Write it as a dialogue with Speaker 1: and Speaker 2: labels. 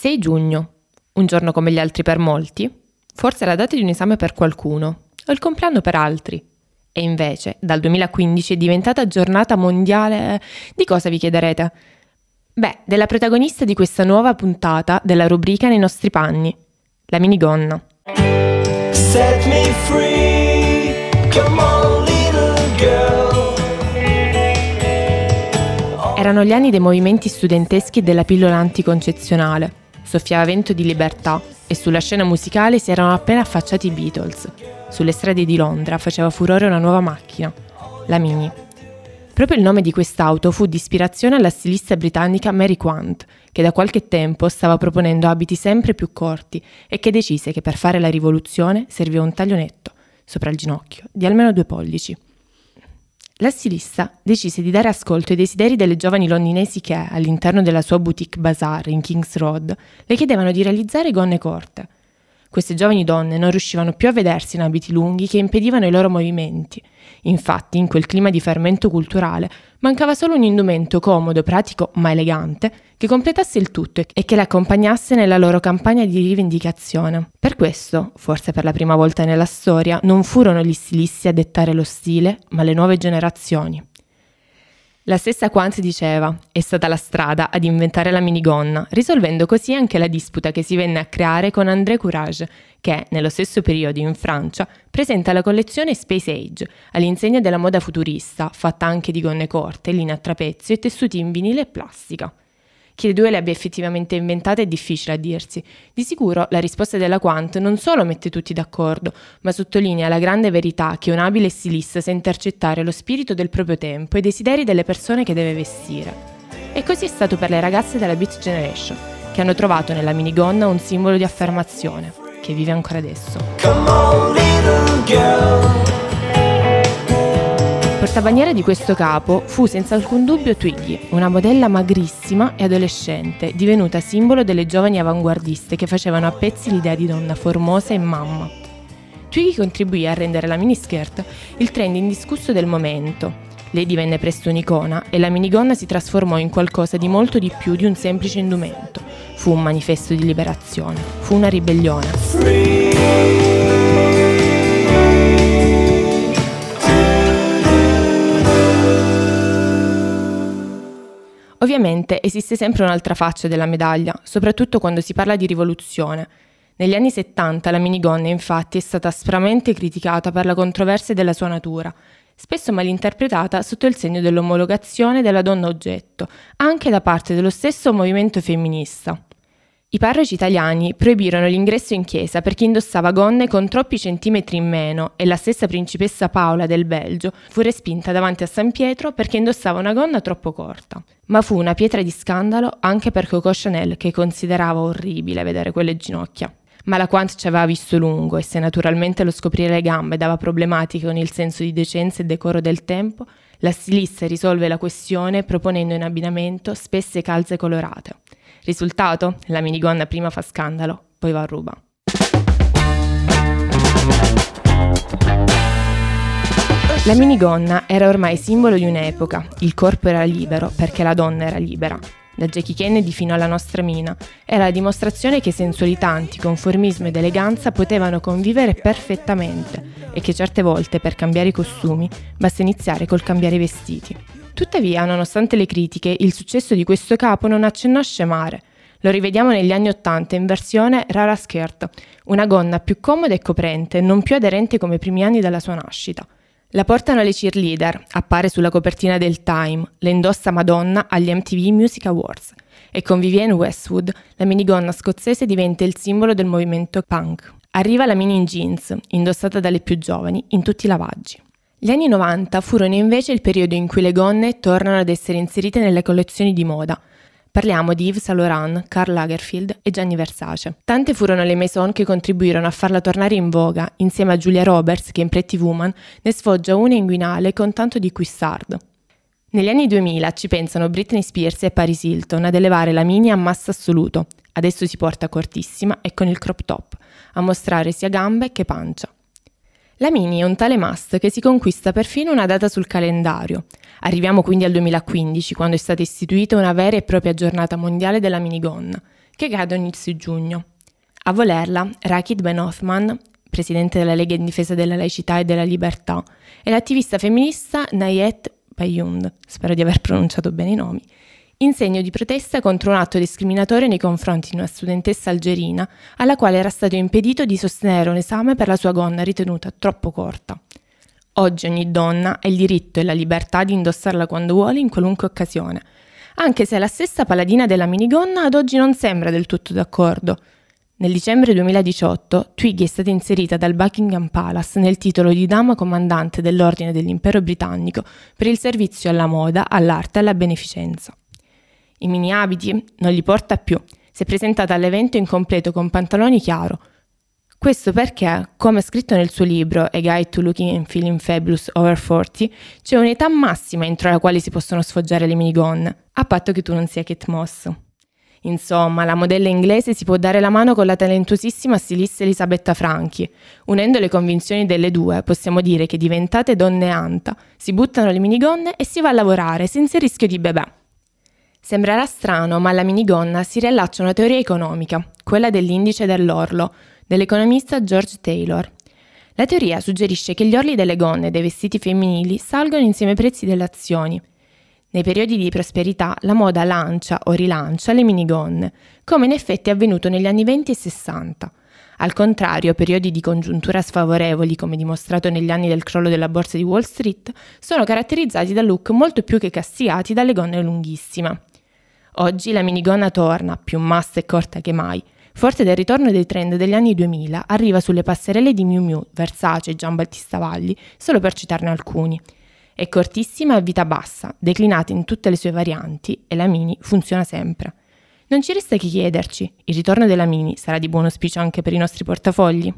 Speaker 1: 6 giugno, un giorno come gli altri per molti, forse la data di un esame per qualcuno, o il compleanno per altri. E invece, dal 2015 è diventata giornata mondiale di cosa vi chiederete? Beh, della protagonista di questa nuova puntata della rubrica Nei nostri panni, la minigonna. Set me free, come on little girl. Erano gli anni dei movimenti studenteschi della pillola anticoncezionale. Soffiava vento di libertà e sulla scena musicale si erano appena affacciati i Beatles. Sulle strade di Londra faceva furore una nuova macchina, la Mini. Proprio il nome di quest'auto fu di ispirazione alla stilista britannica Mary Quant, che da qualche tempo stava proponendo abiti sempre più corti e che decise che per fare la rivoluzione serviva un taglionetto, sopra il ginocchio, di almeno due pollici. La stilista decise di dare ascolto ai desideri delle giovani londinesi che, all'interno della sua boutique bazar in King's Road, le chiedevano di realizzare gonne corte. Queste giovani donne non riuscivano più a vedersi in abiti lunghi che impedivano i loro movimenti. Infatti, in quel clima di fermento culturale, mancava solo un indumento comodo, pratico ma elegante che completasse il tutto e che le accompagnasse nella loro campagna di rivendicazione. Per questo, forse per la prima volta nella storia, non furono gli stilisti a dettare lo stile, ma le nuove generazioni. La stessa Quant diceva, è stata la strada ad inventare la minigonna, risolvendo così anche la disputa che si venne a creare con André Courage, che, nello stesso periodo in Francia, presenta la collezione Space Age, all'insegna della moda futurista, fatta anche di gonne corte, linea a trapezio e tessuti in vinile e plastica. Chi le due le abbia effettivamente inventate è difficile a dirsi. Di sicuro la risposta della Quant non solo mette tutti d'accordo, ma sottolinea la grande verità che un abile stilista sa intercettare lo spirito del proprio tempo e i desideri delle persone che deve vestire. E così è stato per le ragazze della Beat Generation, che hanno trovato nella minigonna un simbolo di affermazione, che vive ancora adesso. Come on, little girl. Portabandiera di questo capo fu senza alcun dubbio Twiggy, una modella magrissima e adolescente, divenuta simbolo delle giovani avanguardiste che facevano a pezzi l'idea di donna formosa e mamma. Twiggy contribuì a rendere la miniskirt il trend indiscusso del momento. Lei divenne presto un'icona e la minigonna si trasformò in qualcosa di molto di più di un semplice indumento. Fu un manifesto di liberazione, fu una ribellione. Free. Ovviamente esiste sempre un'altra faccia della medaglia, soprattutto quando si parla di rivoluzione. Negli anni 70 la minigonna infatti è stata aspramente criticata per la controversia della sua natura, spesso malinterpretata sotto il segno dell'omologazione della donna oggetto, anche da parte dello stesso movimento femminista. I parroci italiani proibirono l'ingresso in chiesa per chi indossava gonne con troppi centimetri in meno e la stessa principessa Paola del Belgio fu respinta davanti a San Pietro perché indossava una gonna troppo corta. Ma fu una pietra di scandalo anche per Coco Chanel che considerava orribile vedere quelle ginocchia. Ma la Quant ci aveva visto lungo e se naturalmente lo scoprire le gambe dava problematiche con il senso di decenza e decoro del tempo, la stilista risolve la questione proponendo in abbinamento spesse calze colorate. Risultato? La minigonna prima fa scandalo, poi va a ruba. La minigonna era ormai simbolo di un'epoca, il corpo era libero perché la donna era libera. Da Jackie Kennedy fino alla nostra Mina, era la dimostrazione che sensualità, anticonformismo ed eleganza potevano convivere perfettamente e che certe volte per cambiare i costumi basta iniziare col cambiare i vestiti. Tuttavia, nonostante le critiche, il successo di questo capo non accennò a scemare. Lo rivediamo negli anni Ottanta in versione Rara Skirt, una gonna più comoda e coprente, non più aderente come i primi anni della sua nascita. La portano le cheerleader, appare sulla copertina del Time, le indossa Madonna agli MTV Music Awards e con Vivienne Westwood la minigonna scozzese diventa il simbolo del movimento punk. Arriva la mini in jeans, indossata dalle più giovani, in tutti i lavaggi. Gli anni 90 furono invece il periodo in cui le gonne tornano ad essere inserite nelle collezioni di moda. Parliamo di Yves Saint Laurent, Karl Lagerfeld e Gianni Versace. Tante furono le maison che contribuirono a farla tornare in voga, insieme a Julia Roberts che in Pretty Woman ne sfoggia una inguinale con tanto di cuissard. Negli anni 2000 ci pensano Britney Spears e Paris Hilton ad elevare la mini a massa assoluto. Adesso si porta cortissima e con il crop top, a mostrare sia gambe che pancia. La Mini è un tale must che si conquista perfino una data sul calendario. Arriviamo quindi al 2015, quando è stata istituita una vera e propria giornata mondiale della minigonna. che cade ogni 6 giugno. A volerla, Rakit Ben Othman, presidente della Lega in difesa della laicità e della libertà, e l'attivista femminista Nayet Bayund, spero di aver pronunciato bene i nomi, in segno di protesta contro un atto discriminatorio nei confronti di una studentessa algerina alla quale era stato impedito di sostenere un esame per la sua gonna ritenuta troppo corta. Oggi ogni donna ha il diritto e la libertà di indossarla quando vuole in qualunque occasione, anche se la stessa paladina della minigonna ad oggi non sembra del tutto d'accordo. Nel dicembre 2018 Twiggy è stata inserita dal Buckingham Palace nel titolo di Dama Comandante dell'Ordine dell'Impero Britannico per il servizio alla moda, all'arte e alla beneficenza. I mini abiti non li porta più. Si è presentata all'evento in completo con pantaloni chiaro. Questo perché, come scritto nel suo libro A Guide to Looking and Feeling Fabulous Over 40, c'è un'età massima entro la quale si possono sfoggiare le minigonne, a patto che tu non sia Kate Moss. Insomma, la modella inglese si può dare la mano con la talentuosissima stilista Elisabetta Franchi. Unendo le convinzioni delle due, possiamo dire che diventate donne anta, si buttano le minigonne e si va a lavorare senza il rischio di bebè. Sembrerà strano, ma alla minigonna si riallaccia una teoria economica, quella dell'indice dell'orlo, dell'economista George Taylor. La teoria suggerisce che gli orli delle gonne e dei vestiti femminili salgono insieme ai prezzi delle azioni. Nei periodi di prosperità la moda lancia o rilancia le minigonne, come in effetti è avvenuto negli anni 20 e 60. Al contrario, periodi di congiuntura sfavorevoli, come dimostrato negli anni del crollo della borsa di Wall Street, sono caratterizzati da look molto più che castigati dalle gonne lunghissime. Oggi la minigonna torna, più massa e corta che mai. Forte del ritorno dei trend degli anni 2000, arriva sulle passerelle di Miu Miu, Versace e Gian Battista Valli, solo per citarne alcuni. È cortissima e a vita bassa, declinata in tutte le sue varianti e la mini funziona sempre. Non ci resta che chiederci, il ritorno della mini sarà di buon auspicio anche per i nostri portafogli?